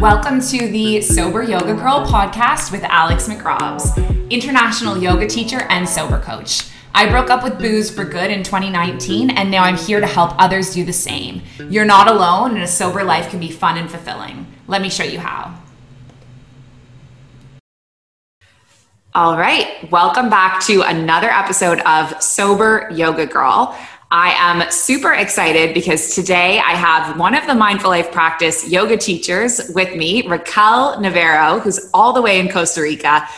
Welcome to the Sober Yoga Girl podcast with Alex McRobs, international yoga teacher and sober coach. I broke up with booze for good in 2019, and now I'm here to help others do the same. You're not alone, and a sober life can be fun and fulfilling. Let me show you how. All right, welcome back to another episode of Sober Yoga Girl. I am super excited because today I have one of the Mindful Life Practice yoga teachers with me, Raquel Navarro, who's all the way in Costa Rica.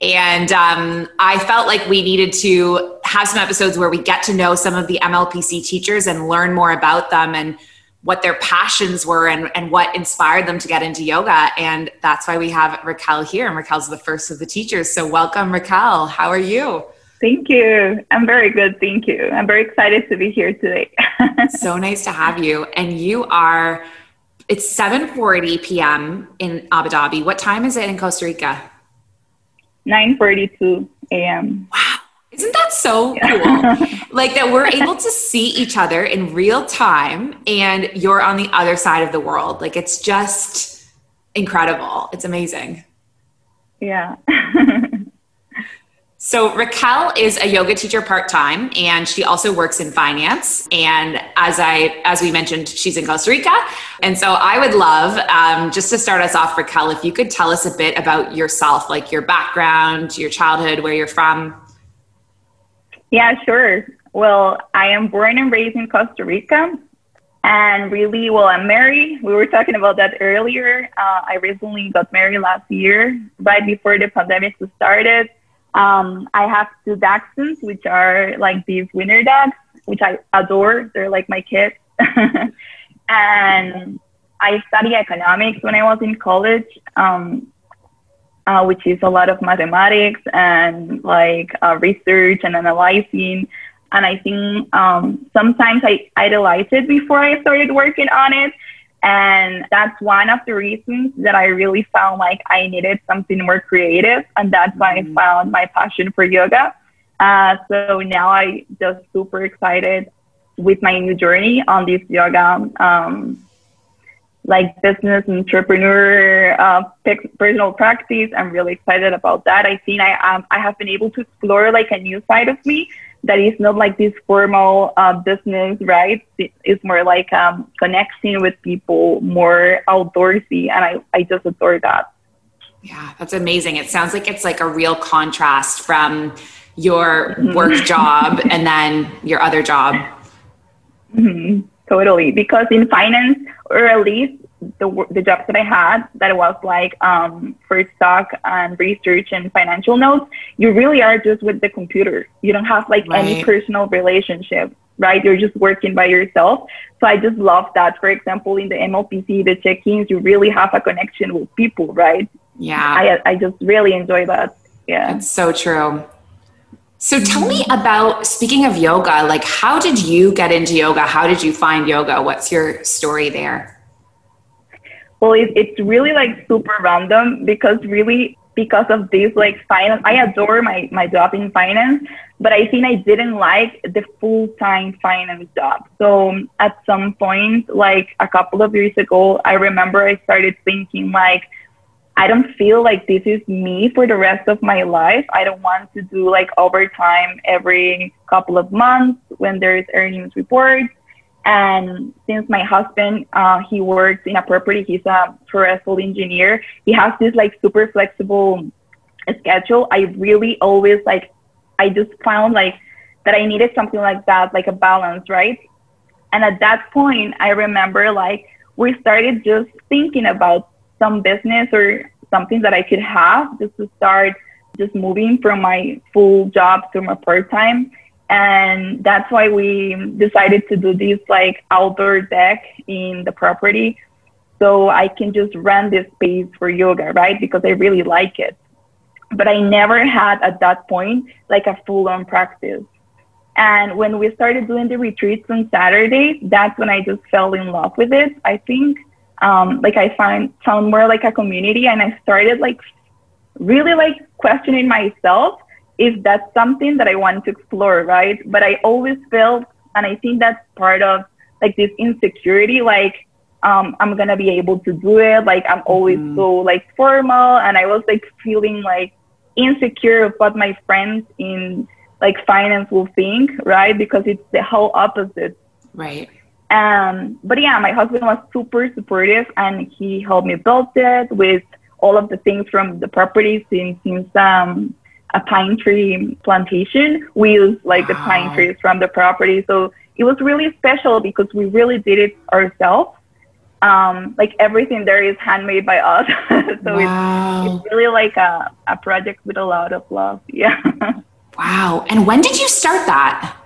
And um, I felt like we needed to have some episodes where we get to know some of the MLPC teachers and learn more about them and what their passions were and, and what inspired them to get into yoga. And that's why we have Raquel here. And Raquel's the first of the teachers. So, welcome, Raquel. How are you? Thank you. I'm very good. Thank you. I'm very excited to be here today. so nice to have you. And you are it's 7:40 p.m. in Abu Dhabi. What time is it in Costa Rica? 9:42 a.m. Wow. Isn't that so yeah. cool? like that we're able to see each other in real time and you're on the other side of the world. Like it's just incredible. It's amazing. Yeah. So Raquel is a yoga teacher part-time and she also works in finance. And as I, as we mentioned, she's in Costa Rica. And so I would love, um, just to start us off, Raquel, if you could tell us a bit about yourself, like your background, your childhood, where you're from. Yeah, sure. Well, I am born and raised in Costa Rica. And really, well, I'm married. We were talking about that earlier. Uh, I recently got married last year, right before the pandemic started. Um, I have two dachshunds, which are like these winter dogs, which I adore. They're like my kids. and I studied economics when I was in college, um, uh, which is a lot of mathematics and like uh, research and analyzing. And I think um, sometimes I idolized it before I started working on it. And that's one of the reasons that I really found like I needed something more creative. And that's why mm-hmm. I found my passion for yoga. Uh, so now I just super excited with my new journey on this yoga, um, like business entrepreneur, uh, personal practice. I'm really excited about that. I think I, um, I have been able to explore like a new side of me that is not like this formal uh, business, right? It's more like um, connecting with people, more outdoorsy, and I, I just adore that. Yeah, that's amazing. It sounds like it's like a real contrast from your mm-hmm. work job and then your other job. Mm-hmm. Totally, because in finance, or at least the, the jobs that I had that was like um, for stock and research and financial notes, you really are just with the computer. You don't have like right. any personal relationship, right? You're just working by yourself. So I just love that. For example, in the MLPC, the check-ins, you really have a connection with people, right? Yeah. I, I just really enjoy that. Yeah. It's so true. So tell me about speaking of yoga, like how did you get into yoga? How did you find yoga? What's your story there? Well, it, it's really like super random because really because of this like finance, I adore my my job in finance, but I think I didn't like the full time finance job. So at some point, like a couple of years ago, I remember I started thinking like. I don't feel like this is me for the rest of my life. I don't want to do like overtime every couple of months when there's earnings reports. And since my husband, uh, he works in a property, he's a forestry engineer. He has this like super flexible schedule. I really always like, I just found like that I needed something like that, like a balance, right? And at that point, I remember like we started just thinking about some business or something that I could have just to start just moving from my full job to my part time and that's why we decided to do this like outdoor deck in the property so i can just rent this space for yoga right? Because i really like it. But i never had at that point like a full-on practice. And when we started doing the retreats on saturdays that's when i just fell in love with it i think. Um, like i find found more like a community and i started like really like questioning myself if that's something that I want to explore, right? But I always felt, and I think that's part of like this insecurity, like um, I'm gonna be able to do it. Like I'm always mm. so like formal, and I was like feeling like insecure of what my friends in like finance will think, right? Because it's the whole opposite. Right. Um, but yeah, my husband was super supportive, and he helped me build it with all of the things from the property since since um a pine tree plantation. We used like wow. the pine trees from the property. So it was really special because we really did it ourselves um, like everything there is handmade by us. so wow. it's, it's really like a, a project with a lot of love. Yeah. wow. And when did you start that?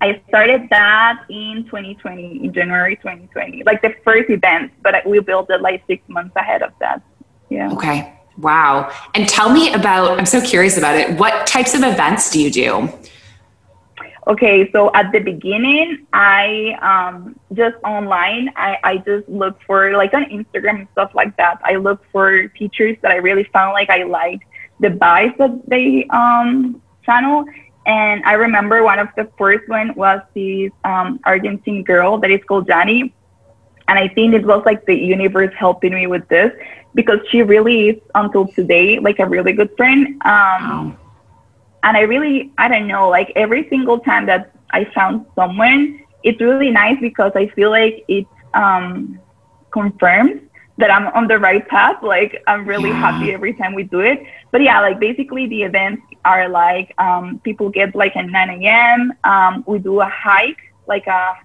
I started that in 2020, in January 2020, like the first event, but we built it like six months ahead of that. Yeah. Okay. Wow. And tell me about, I'm so curious about it. What types of events do you do? Okay, so at the beginning, I um, just online, I, I just look for like on Instagram and stuff like that. I look for teachers that I really found like I liked the vibes that they um, channel. And I remember one of the first one was this um, Argentine girl that is called Jani. And I think it was like the universe helping me with this because she really is until today like a really good friend. Um, wow and I really, I don't know, like every single time that I found someone, it's really nice because I feel like it um, confirms that I'm on the right path. Like I'm really yeah. happy every time we do it. But yeah, like basically the events are like um, people get like at 9 a.m. Um, we do a hike, like a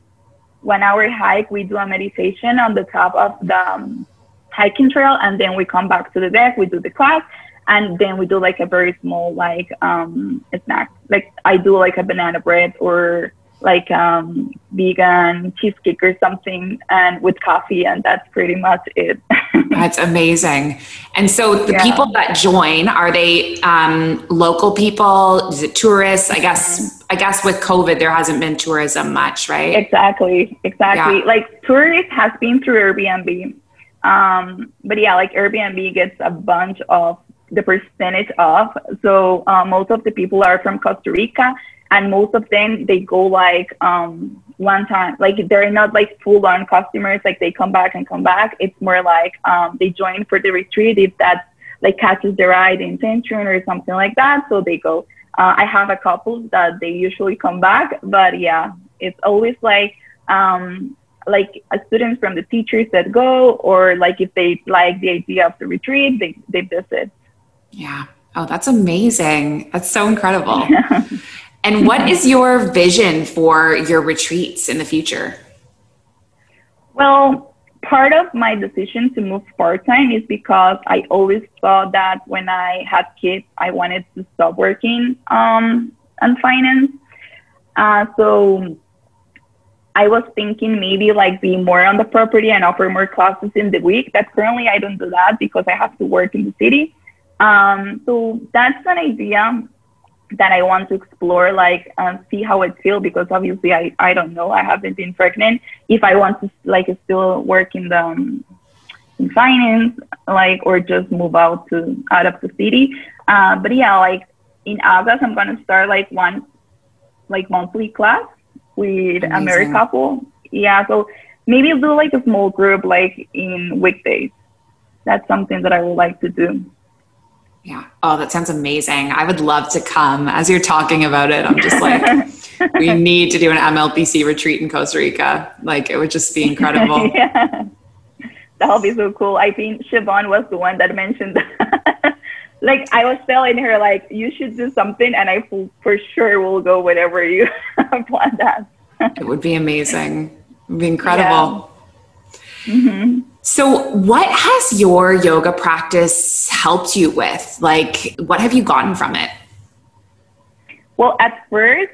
one hour hike. We do a meditation on the top of the um, hiking trail, and then we come back to the deck. We do the class, and then we do like a very small like um snack. Like i do like a banana bread or like um vegan cheesecake or something and with coffee and that's pretty much it. That's amazing. And so the yeah. people that join are they um local people? Is it tourists? I guess i guess with covid there hasn't been tourism much right? Exactly exactly. Yeah. like tourists has been through airbnb um, but yeah, like Airbnb gets a bunch of the percentage of. So uh, most of the people are from Costa Rica, and most of them they go like um, one time. Like they're not like full on customers. Like they come back and come back. It's more like um, they join for the retreat if that like catches their eye the intention or something like that. So they go. Uh, I have a couple that they usually come back, but yeah, it's always like um, like a students from the teachers that go, or like if they like the idea of the retreat, they they visit. Yeah. Oh, that's amazing. That's so incredible. Yeah. And what is your vision for your retreats in the future? Well, part of my decision to move part time is because I always thought that when I had kids, I wanted to stop working um, on finance. Uh, so I was thinking maybe like be more on the property and offer more classes in the week. That currently I don't do that because I have to work in the city. Um, so that's an idea that I want to explore, like um, see how it feels because obviously I, I don't know, I haven't been pregnant. If I want to like still work in the um, in finance, like or just move out to out of the city. Uh, but yeah, like in August, I'm gonna start like one like monthly class with Amazing. a married couple. Yeah, so maybe do like a small group like in weekdays. That's something that I would like to do. Yeah. Oh, that sounds amazing. I would love to come. As you're talking about it, I'm just like, we need to do an MLPC retreat in Costa Rica. Like, it would just be incredible. yeah. That would be so cool. I think Siobhan was the one that mentioned that. like, I was telling her, like, you should do something, and I for sure will go whatever you plan that. it would be amazing. It would be incredible. Yeah. Mm-hmm. So, what has your yoga practice helped you with? Like, what have you gotten from it? Well, at first,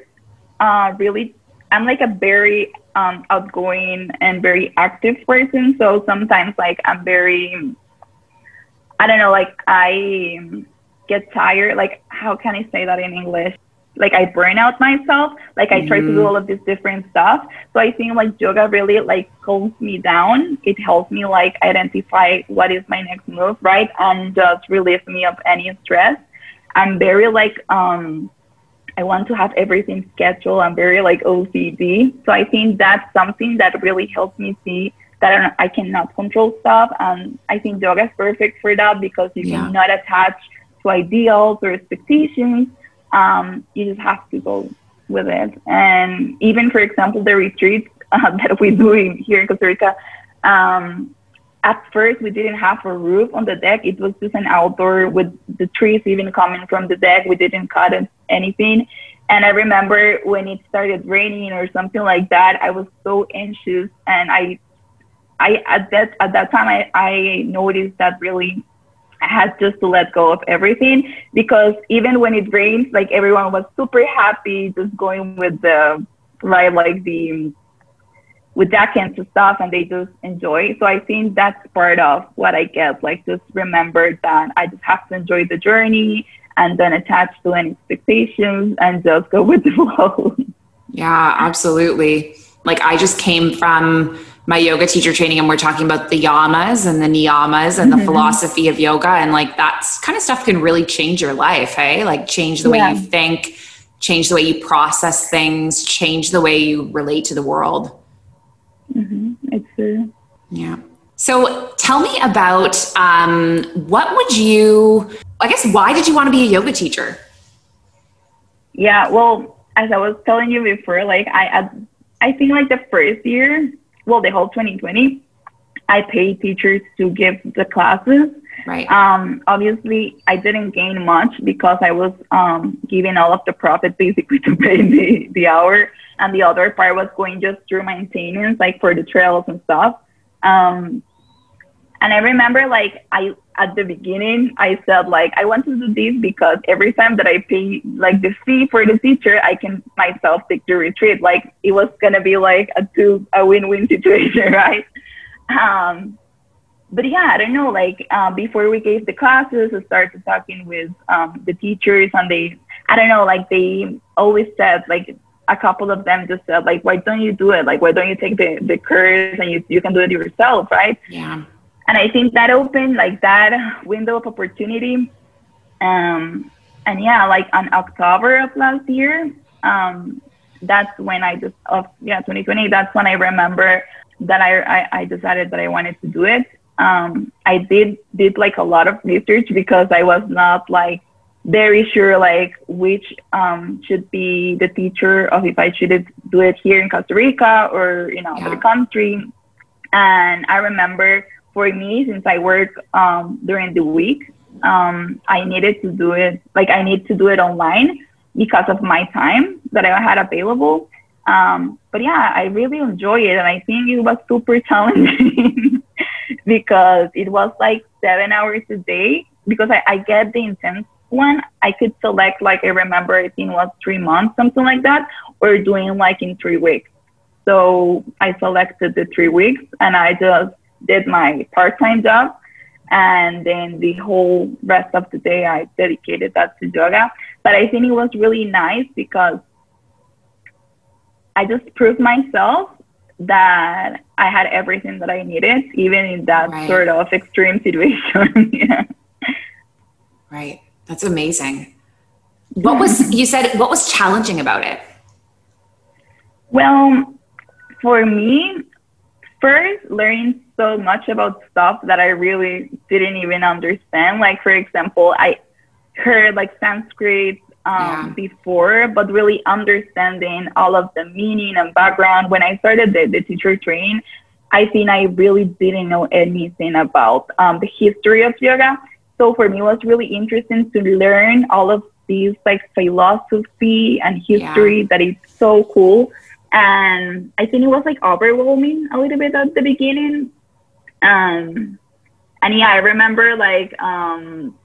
uh, really, I'm like a very um, outgoing and very active person. So sometimes, like, I'm very, I don't know, like, I get tired. Like, how can I say that in English? like I burn out myself. Like I try mm-hmm. to do mm-hmm. all of this different stuff. So I think like yoga really like calms me down. It helps me like identify what is my next move, right? And just relieve me of any stress. I'm very like um I want to have everything scheduled. I'm very like OCD. So I think that's something that really helps me see that I, I cannot control stuff. And I think yoga is perfect for that because you yeah. cannot attach to ideals or expectations. Um, you just have to go with it. And even, for example, the retreats uh, that we do in, here in Costa Rica, um, at first we didn't have a roof on the deck. It was just an outdoor with the trees even coming from the deck. We didn't cut anything. And I remember when it started raining or something like that, I was so anxious. And I, I at that at that time, I, I noticed that really I had just to let go of everything because even when it rains, like everyone was super happy, just going with the right, like the with that jackets and stuff and they just enjoy. So I think that's part of what I get. Like just remember that I just have to enjoy the journey and then attach to any expectations and just go with the flow. Yeah, absolutely. Like I just came from my yoga teacher training and we're talking about the yamas and the niyamas and mm-hmm. the philosophy of yoga and like that kind of stuff can really change your life, hey? Like change the way yeah. you think, change the way you process things, change the way you relate to the world. Mm-hmm. It's true. Yeah. So tell me about um, what would you, I guess, why did you want to be a yoga teacher? Yeah, well, as I was telling you before, like I, I think like the first year, well, the whole 2020, I paid teachers to give the classes. Right. Um, obviously, I didn't gain much because I was um, giving all of the profit basically to pay the, the hour and the other part was going just through maintenance, like for the trails and stuff. Um, and I remember like I at the beginning I said like I want to do this because every time that I pay like the fee for the teacher, I can myself take the retreat. Like it was gonna be like a two a win-win situation, right? Um, but yeah, I don't know. Like uh, before we gave the classes, I started talking with um, the teachers, and they I don't know like they always said like a couple of them just said like why don't you do it like why don't you take the the course and you, you can do it yourself right yeah and i think that opened like that window of opportunity um and yeah like on october of last year um that's when i just of yeah 2020 that's when i remember that I, I i decided that i wanted to do it um i did did like a lot of research because i was not like very sure like which um, should be the teacher of if I should do it here in Costa Rica or in another yeah. country. And I remember for me, since I work um, during the week, um, I needed to do it like I need to do it online because of my time that I had available. Um, but yeah, I really enjoy it, and I think it was super challenging because it was like seven hours a day because I, I get the intense one, I could select like I remember I think it was three months, something like that, or doing like in three weeks. So I selected the three weeks and I just did my part-time job and then the whole rest of the day I dedicated that to yoga. But I think it was really nice because I just proved myself that I had everything that I needed, even in that right. sort of extreme situation. yeah. Right. That's amazing. What was you said what was challenging about it? Well, for me, first learning so much about stuff that I really didn't even understand. Like for example, I heard like Sanskrit um, yeah. before, but really understanding all of the meaning and background. When I started the, the teacher training, I think I really didn't know anything about um, the history of yoga. So for me, it was really interesting to learn all of these like philosophy and history yeah. that is so cool. And I think it was like overwhelming a little bit at the beginning. Um, and yeah, I remember like um,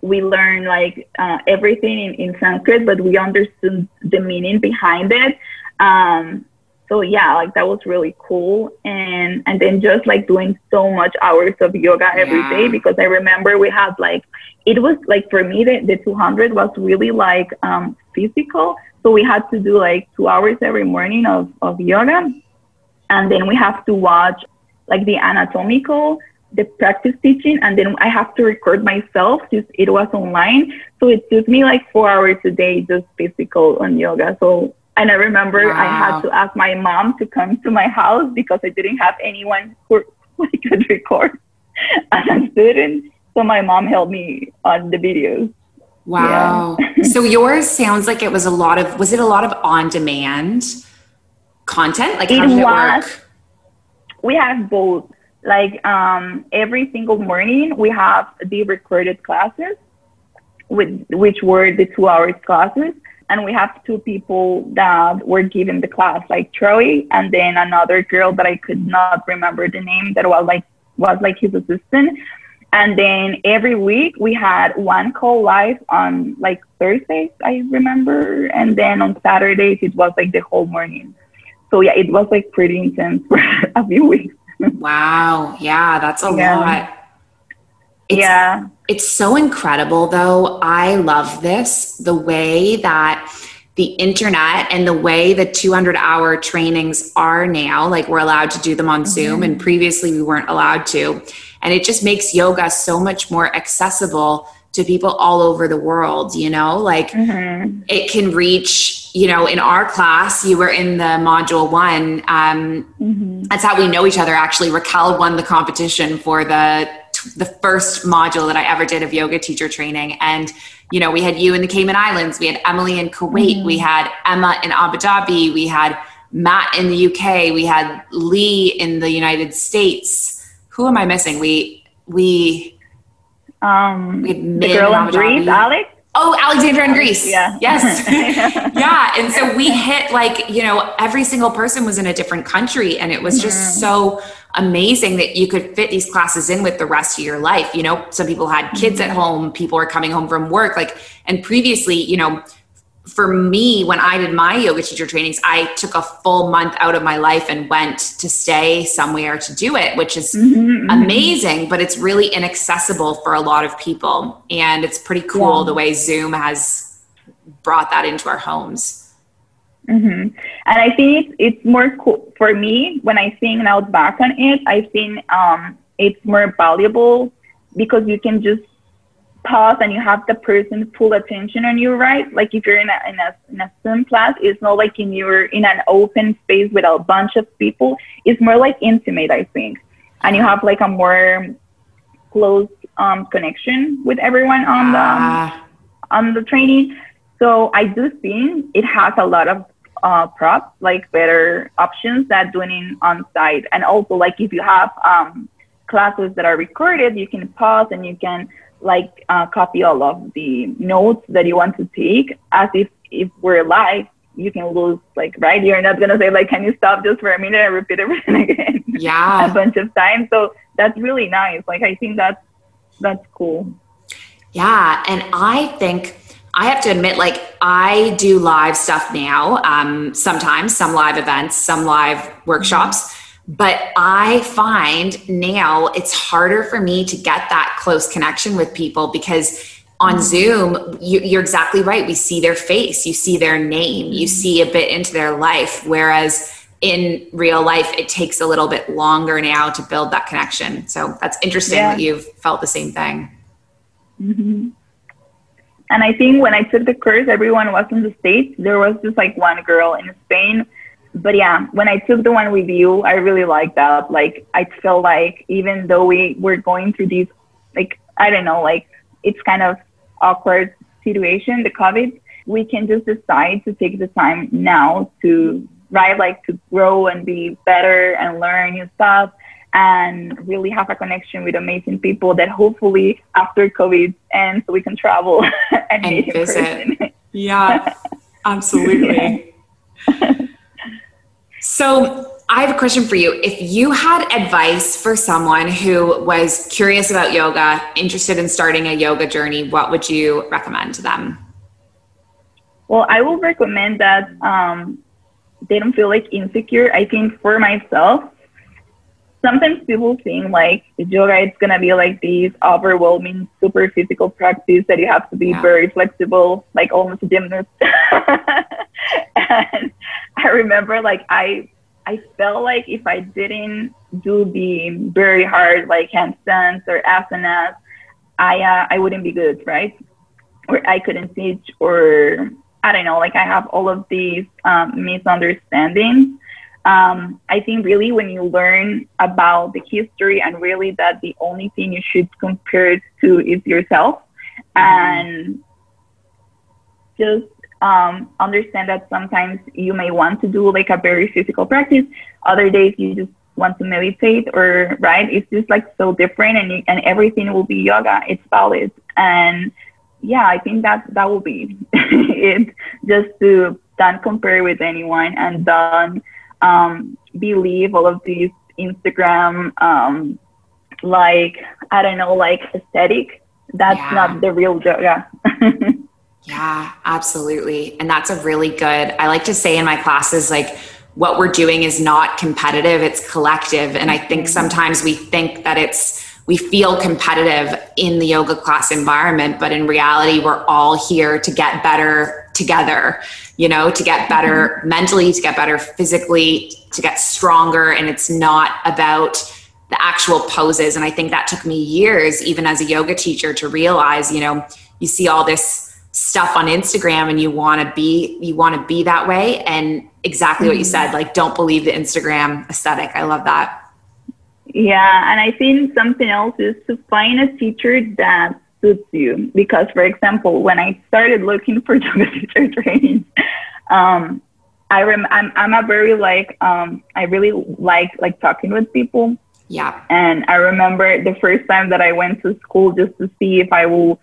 we learned like uh, everything in, in Sanskrit, but we understood the meaning behind it. Um, so yeah, like that was really cool. And and then just like doing so much hours of yoga every yeah. day because I remember we had like it was like for me the, the 200 was really like um, physical. So we had to do like two hours every morning of, of yoga. And then we have to watch like the anatomical, the practice teaching, and then I have to record myself. Just it was online. So it took me like four hours a day just physical on yoga. So And I remember I had to ask my mom to come to my house because I didn't have anyone who I could record as a student. So my mom helped me on the videos. Wow. so yours sounds like it was a lot of was it a lot of on demand content? Like how It did it was. work? We have both. Like um, every single morning, we have the recorded classes, with which were the two hours classes, and we have two people that were given the class, like Troy, and then another girl that I could not remember the name that was like was like his assistant. And then every week we had one call live on like Thursdays, I remember, and then on Saturdays it was like the whole morning. So yeah, it was like pretty intense for a few weeks. Wow. Yeah, that's a Yeah. lot. It's, yeah. It's so incredible, though. I love this the way that the internet and the way the 200 hour trainings are now. Like, we're allowed to do them on Zoom, and previously we weren't allowed to. And it just makes yoga so much more accessible to people all over the world, you know? Like, Mhm. it can reach, you know, in our class, you were in the module one. Um, Mhm. that's how we know each other actually raquel won the competition for the the first module that i ever did of yoga teacher training. And you know we had you in the cayman islands we had emily in kuwait we had emma in abu dhabi we had matt in the uk we had lee in the united states. Who am i missing? We we Um, we had the girl in Greece, Alex. Oh, Alexandra in Greece. Yeah. Yes. yeah. And so we hit like, you know, every single person was in a different country. And it was just mm-hmm. so amazing that you could fit these classes in with the rest of your life. You know, some people had kids mm-hmm. at home, people were coming home from work. Like, and previously, you know, for me, when I did my yoga teacher trainings, I took a full month out of my life and went to stay somewhere to do it, which is Mhm, mhm. amazing, but it's really inaccessible for a lot of people. And it's pretty cool Yeah. the way Zoom has brought that into our homes. hmm And I think it's, it's more cool for me when I think now back on it. I think um, it's more valuable because you can just pause and you have the person full attention on you, right? Like if you're in a in a in a Zoom class, it's not like in you're in an open space with a bunch of people. It's more like intimate, I think, and you have like a more close um, connection with everyone on the Ah, on the training. So I do think it has a lot of uh, props, like better options that doing it on site. And also, like if you have um, classes that are recorded, you can pause and you can like uh, copy all of the notes that you want to take. As if if we're live, you can lose like right. You're not gonna say like, can you stop just for a minute and repeat everything again yeah a bunch of times. So that's really nice. Like I think that's that's cool. Yeah. And I think I have to admit, like, I do live stuff now, um, sometimes, some live events, some live workshops. But I find now it's harder for me to get that close connection with people because on Zoom, you, you're exactly right. We see their face, you see their name, you see a bit into their life. Whereas in real life, it takes a little bit longer now to build that connection. So that's interesting Yeah. that you've felt the same thing. hmm And I think when I took the course, everyone was in the States. There was just like one girl in Spain. But yeah, when I took the one with you, I really liked that. Like, I felt like even though we were going through these, like, I don't know, like, it's kind of awkward situation, the COVID, we can just decide to take the time now to, right, like to grow and be better and learn new stuff and really have a connection with amazing people that hopefully after COVID ends we can travel and, And meet in visit. person. Yeah, absolutely. So, I have a question for you. If you had advice for someone who was curious about yoga, interested in starting a yoga journey, what would you recommend to them? Well, I will recommend that um, they don't feel like insecure. I think for myself, sometimes people think like the yoga is gonna be like this overwhelming, super physical practice that you have to be Yeah. very flexible, like almost a gymnast. and I remember like I I felt like if I didn't do the very hard like handstands or asanas, I uh, I wouldn't be good, right? Or I couldn't teach or I don't know, like I have all of these um, misunderstandings. Um, I think really when you learn about the history and really that the only thing you should compare it to is yourself and just um, understand that sometimes you may want to do like a very physical practice. Other days you just want to meditate or right. It's just like so different and you, and everything will be yoga. It's valid. And yeah, I think that that will be it. Just to don't compare with anyone and don't um, believe all of these Instagram um, like I don't know like aesthetic. That's yeah. not the real yoga. yeah, yeah absolutely. And that's a really good. I like to say in my classes like what we're doing is not competitive, it's collective. And I think mm-hmm. sometimes we think that it's we feel competitive in the yoga class environment, but in reality, we're all here to get better together, you know, to get better mm-hmm. mentally, to get better physically, to get stronger. And it's not about the actual poses. And I think that took me years, even as a yoga teacher, to realize, you know, you see all this stuff on Instagram and you want to be you want to be that way and exactly mm-hmm. what you mm-hmm. said like don't believe the Instagram aesthetic. I love that. Yeah, and I think something else is to find a teacher that suits you. Because, for example, when I started looking for yoga teacher training, um, I rem- I'm I'm a very like um, I really like like talking with people. Yeah. And I remember the first time that I went to school just to see if I will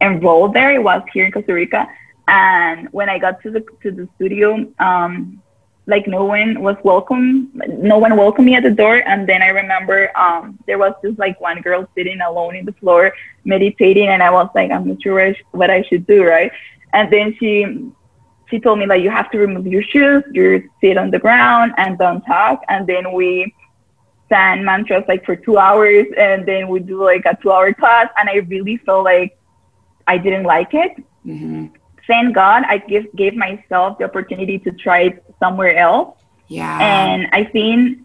enroll there. It was here in Costa Rica. And when I got to the to the studio, um, like no one was welcome no one welcomed me at the door. And then i remember um, there was just like one girl sitting alone in the floor meditating. And i was like i'm not sure what i should do right? And then she she told me like you have to remove your shoes you sit on the ground and don't talk. And then we sang mantras like for two hours. And then we do like a two hour class. And i really felt like i didn't like it. Mm-hmm. Thank God I give, gave myself the opportunity to try it somewhere else. Yeah. And I think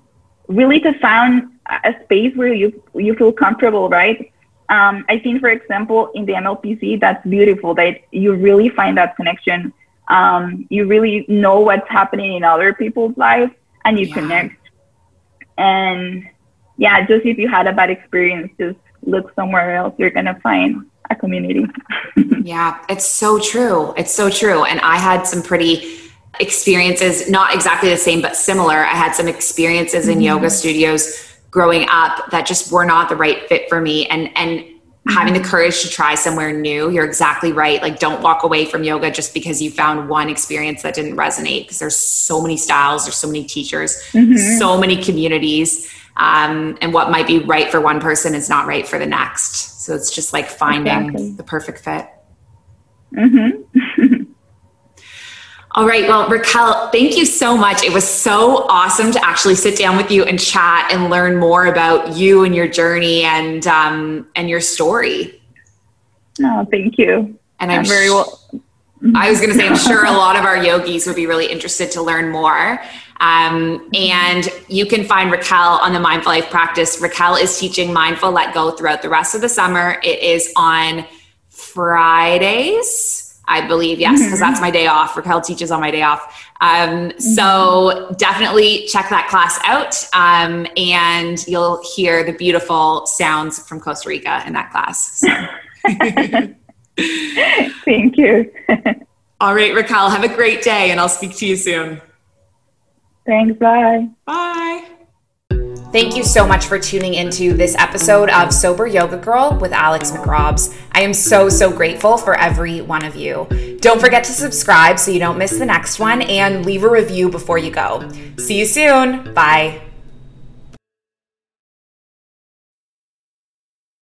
really to find a space where you you feel comfortable, right? Um, I think, for example, in the MLPC, that's beautiful that you really find that connection. Um, you really know what's happening in other people's lives and you yeah. connect. And yeah, just if you had a bad experience, just look somewhere else. You're going to find a community. yeah, it's so true. It's so true. And I had some pretty experiences, not exactly the same, but similar. I had some experiences in mm-hmm. yoga studios growing up that just were not the right fit for me. And, and, mm-hmm. having the courage to try somewhere new you're exactly right like don't walk away from yoga just because you found one experience that didn't resonate because there's so many styles there's so many teachers mm-hmm. so many communities um, and what might be right for one person is not right for the next. So it's just like finding exactly. the perfect fit. Mm-hmm. All right. Well, Raquel, thank you so much. It was so awesome to actually sit down with you and chat and learn more about you and your journey and um, and your story. Oh, thank you. And I'm, I'm very well. I was going to say, I'm sure a lot of our yogis would be really interested to learn more. Um, and you can find Raquel on the Mindful Life practice. Raquel is teaching Mindful Let Go throughout the rest of the summer. It is on Fridays, I believe, yes, because mm-hmm. that's my day off. Raquel teaches on my day off. Um, mm-hmm. So definitely check that class out, um, and you'll hear the beautiful sounds from Costa Rica in that class. So. Thank you. All right, Raquel, have a great day, and I'll speak to you soon. Thanks. Bye. Bye. Thank you so much for tuning into this episode of Sober Yoga Girl with Alex McRobs. I am so, so grateful for every one of you. Don't forget to subscribe so you don't miss the next one and leave a review before you go. See you soon. Bye.